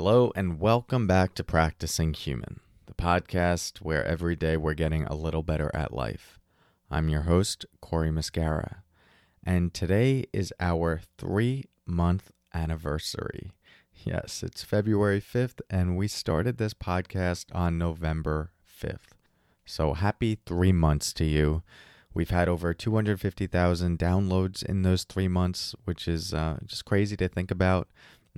Hello, and welcome back to Practicing Human, the podcast where every day we're getting a little better at life. I'm your host, Cory Muscara, and today is our three month anniversary. Yes, it's February 5th, and we started this podcast on November 5th. So happy three months to you. We've had over 250,000 downloads in those three months, which is uh, just crazy to think about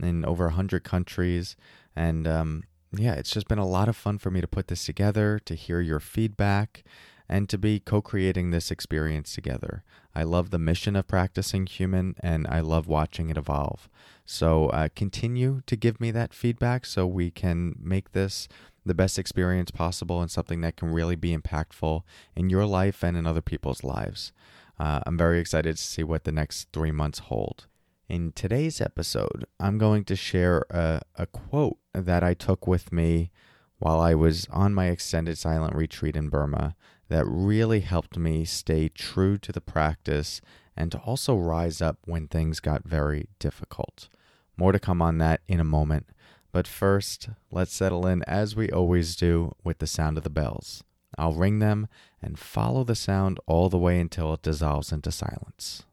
in over 100 countries. And um, yeah, it's just been a lot of fun for me to put this together, to hear your feedback, and to be co creating this experience together. I love the mission of practicing human, and I love watching it evolve. So uh, continue to give me that feedback so we can make this the best experience possible and something that can really be impactful in your life and in other people's lives. Uh, I'm very excited to see what the next three months hold. In today's episode, I'm going to share a, a quote that I took with me while I was on my extended silent retreat in Burma that really helped me stay true to the practice and to also rise up when things got very difficult. More to come on that in a moment, but first, let's settle in as we always do with the sound of the bells. I'll ring them and follow the sound all the way until it dissolves into silence.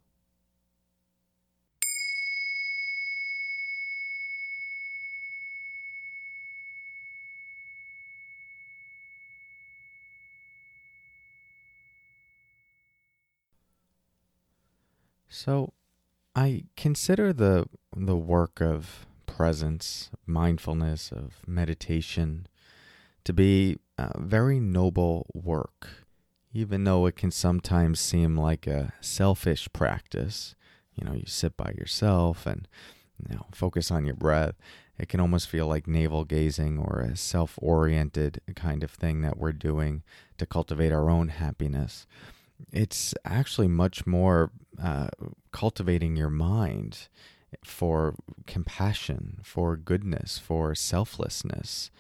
So, I consider the the work of presence, mindfulness, of meditation to be a very noble work, even though it can sometimes seem like a selfish practice. You know, you sit by yourself and you know, focus on your breath. It can almost feel like navel gazing or a self oriented kind of thing that we're doing to cultivate our own happiness it's actually much more uh, cultivating your mind for compassion, for goodness, for selflessness.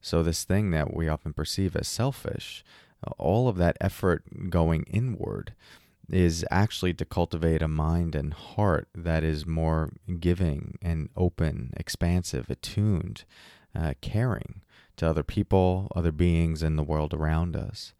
So, this thing that we often perceive as selfish, all of that effort going inward is actually to cultivate a mind and heart that is more giving and open, expansive, attuned, uh, caring to other people, other beings in the world around us.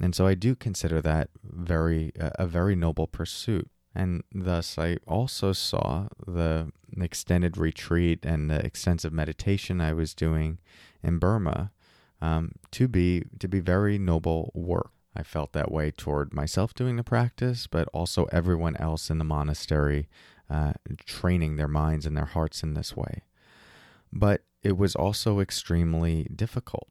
And so I do consider that very a very noble pursuit. And thus, I also saw the extended retreat and the extensive meditation I was doing in Burma um, to be to be very noble work. I felt that way toward myself doing the practice, but also everyone else in the monastery uh, training their minds and their hearts in this way. But it was also extremely difficult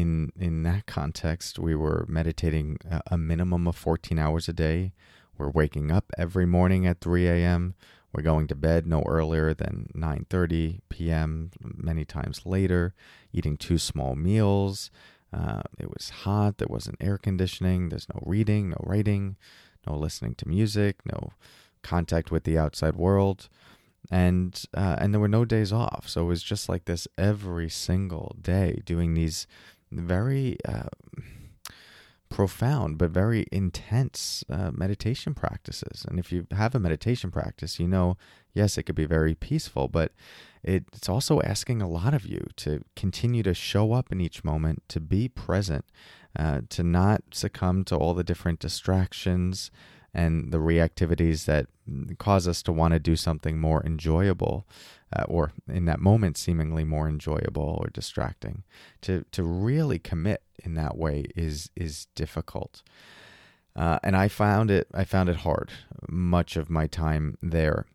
in in that context, we were meditating a minimum of 14 hours a day. We're waking up every morning at 3 a.m. We're going to bed no earlier than 9:30 p.m. Many times later, eating two small meals. Uh, it was hot. There wasn't air conditioning. There's no reading, no writing, no listening to music, no contact with the outside world, and uh, and there were no days off. So it was just like this every single day, doing these very uh, profound but very intense uh, meditation practices. And if you have a meditation practice, you know, yes, it could be very peaceful, but it's also asking a lot of you to continue to show up in each moment, to be present, uh, to not succumb to all the different distractions and the reactivities that cause us to want to do something more enjoyable uh, or in that moment seemingly more enjoyable or distracting to to really commit in that way is is difficult. Uh, and I found it I found it hard much of my time there.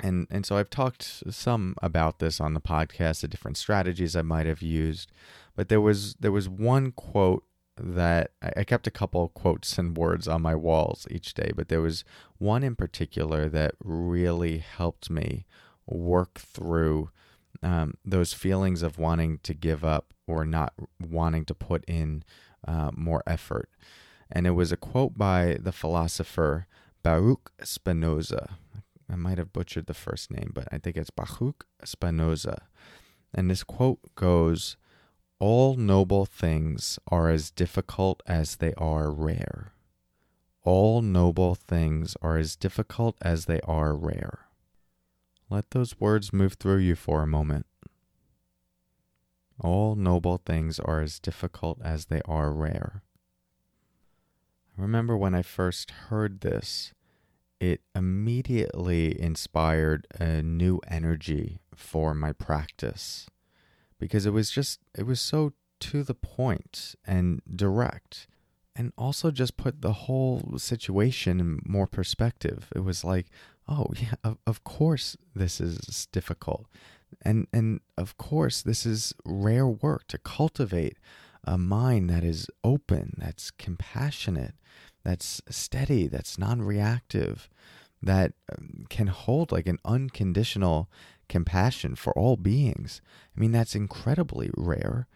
And and so I've talked some about this on the podcast the different strategies I might have used but there was there was one quote that I kept a couple quotes and words on my walls each day, but there was one in particular that really helped me work through um, those feelings of wanting to give up or not wanting to put in uh, more effort. And it was a quote by the philosopher Baruch Spinoza. I might have butchered the first name, but I think it's Baruch Spinoza. And this quote goes All noble things are as difficult as they are rare. All noble things are as difficult as they are rare. Let those words move through you for a moment. All noble things are as difficult as they are rare. I remember when I first heard this, it immediately inspired a new energy for my practice because it was just, it was so to the point and direct and also just put the whole situation in more perspective. It was like, oh yeah, of, of course this is difficult. And and of course this is rare work to cultivate a mind that is open, that's compassionate, that's steady, that's non-reactive, that um, can hold like an unconditional compassion for all beings. I mean that's incredibly rare.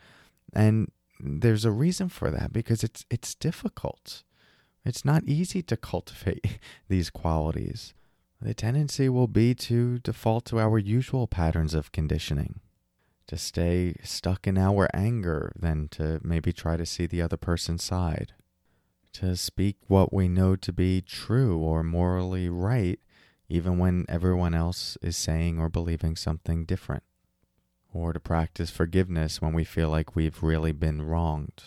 And there's a reason for that because it's it's difficult. It's not easy to cultivate these qualities. The tendency will be to default to our usual patterns of conditioning, to stay stuck in our anger than to maybe try to see the other person's side, to speak what we know to be true or morally right, even when everyone else is saying or believing something different or to practice forgiveness when we feel like we've really been wronged.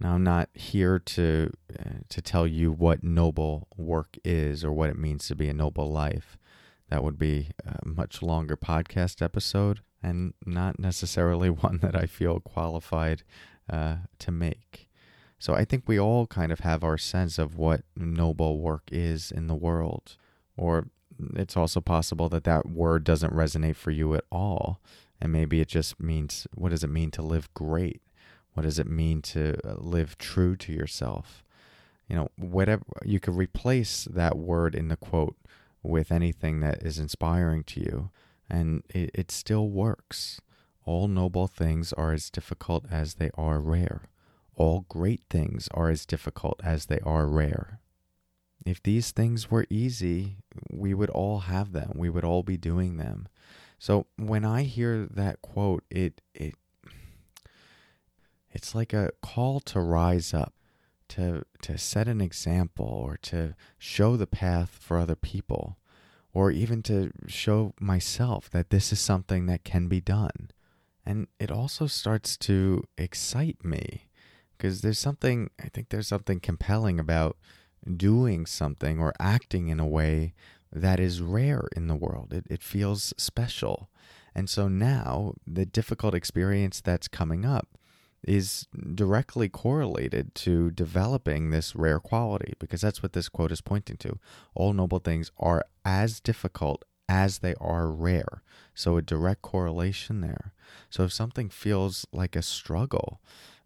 Now, I'm not here to uh, to tell you what noble work is or what it means to be a noble life. That would be a much longer podcast episode and not necessarily one that I feel qualified uh, to make. So I think we all kind of have our sense of what noble work is in the world, or it's also possible that that word doesn't resonate for you at all. And maybe it just means what does it mean to live great? What does it mean to uh, live true to yourself? You know, whatever you could replace that word in the quote with anything that is inspiring to you, and it, it still works. All noble things are as difficult as they are rare. All great things are as difficult as they are rare. If these things were easy, we would all have them. We would all be doing them. So when I hear that quote, it it it's like a call to rise up, to to set an example or to show the path for other people or even to show myself that this is something that can be done. And it also starts to excite me because there's something I think there's something compelling about doing something or acting in a way that is rare in the world. It, it feels special. And so now the difficult experience that's coming up is directly correlated to developing this rare quality because that's what this quote is pointing to. All noble things are as difficult as they are rare. So a direct correlation there. So if something feels like a struggle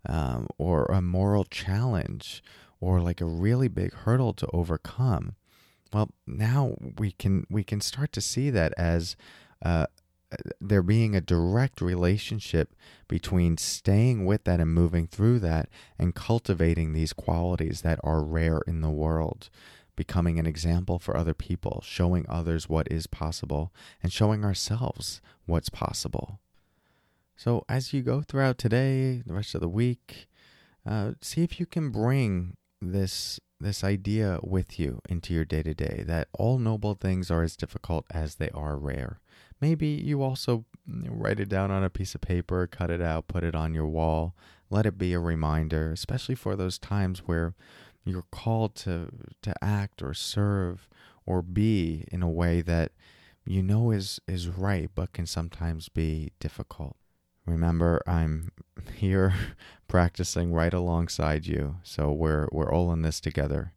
um, or a moral challenge or like a really big hurdle to overcome well now we can we can start to see that as uh, there being a direct relationship between staying with that and moving through that and cultivating these qualities that are rare in the world becoming an example for other people showing others what is possible and showing ourselves what's possible so as you go throughout today the rest of the week uh, see if you can bring this this idea with you into your day to day that all noble things are as difficult as they are rare. Maybe you also write it down on a piece of paper, cut it out, put it on your wall. Let it be a reminder, especially for those times where you're called to to act or serve or be in a way that you know is is right but can sometimes be difficult. Remember, I'm here practicing right alongside you, so we're we're all in this together.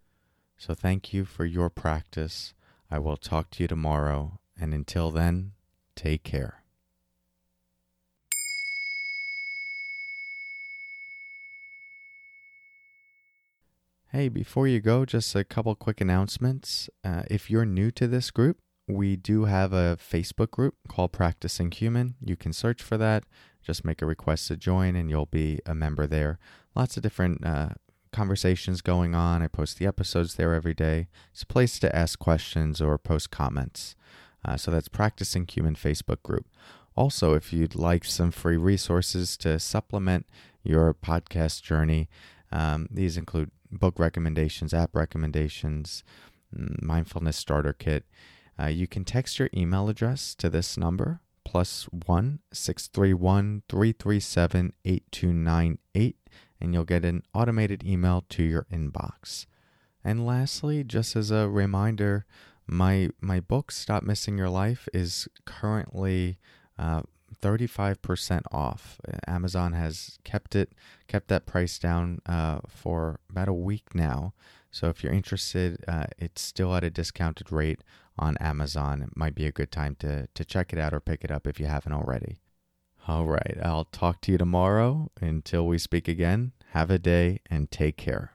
So thank you for your practice. I will talk to you tomorrow, and until then, take care. Hey, before you go, just a couple quick announcements. Uh, if you're new to this group, we do have a Facebook group called Practicing Human. You can search for that. Just make a request to join and you'll be a member there. Lots of different uh, conversations going on. I post the episodes there every day. It's a place to ask questions or post comments. Uh, so that's Practicing Human Facebook group. Also, if you'd like some free resources to supplement your podcast journey, um, these include book recommendations, app recommendations, mm, mindfulness starter kit. Uh, you can text your email address to this number, plus one six three one three three seven eight two nine eight, and you'll get an automated email to your inbox. And lastly, just as a reminder, my my book Stop Missing Your Life is currently uh, 35% off. Amazon has kept it kept that price down uh, for about a week now. So if you're interested, uh, it's still at a discounted rate on Amazon. It might be a good time to to check it out or pick it up if you haven't already. All right, I'll talk to you tomorrow. Until we speak again, have a day and take care.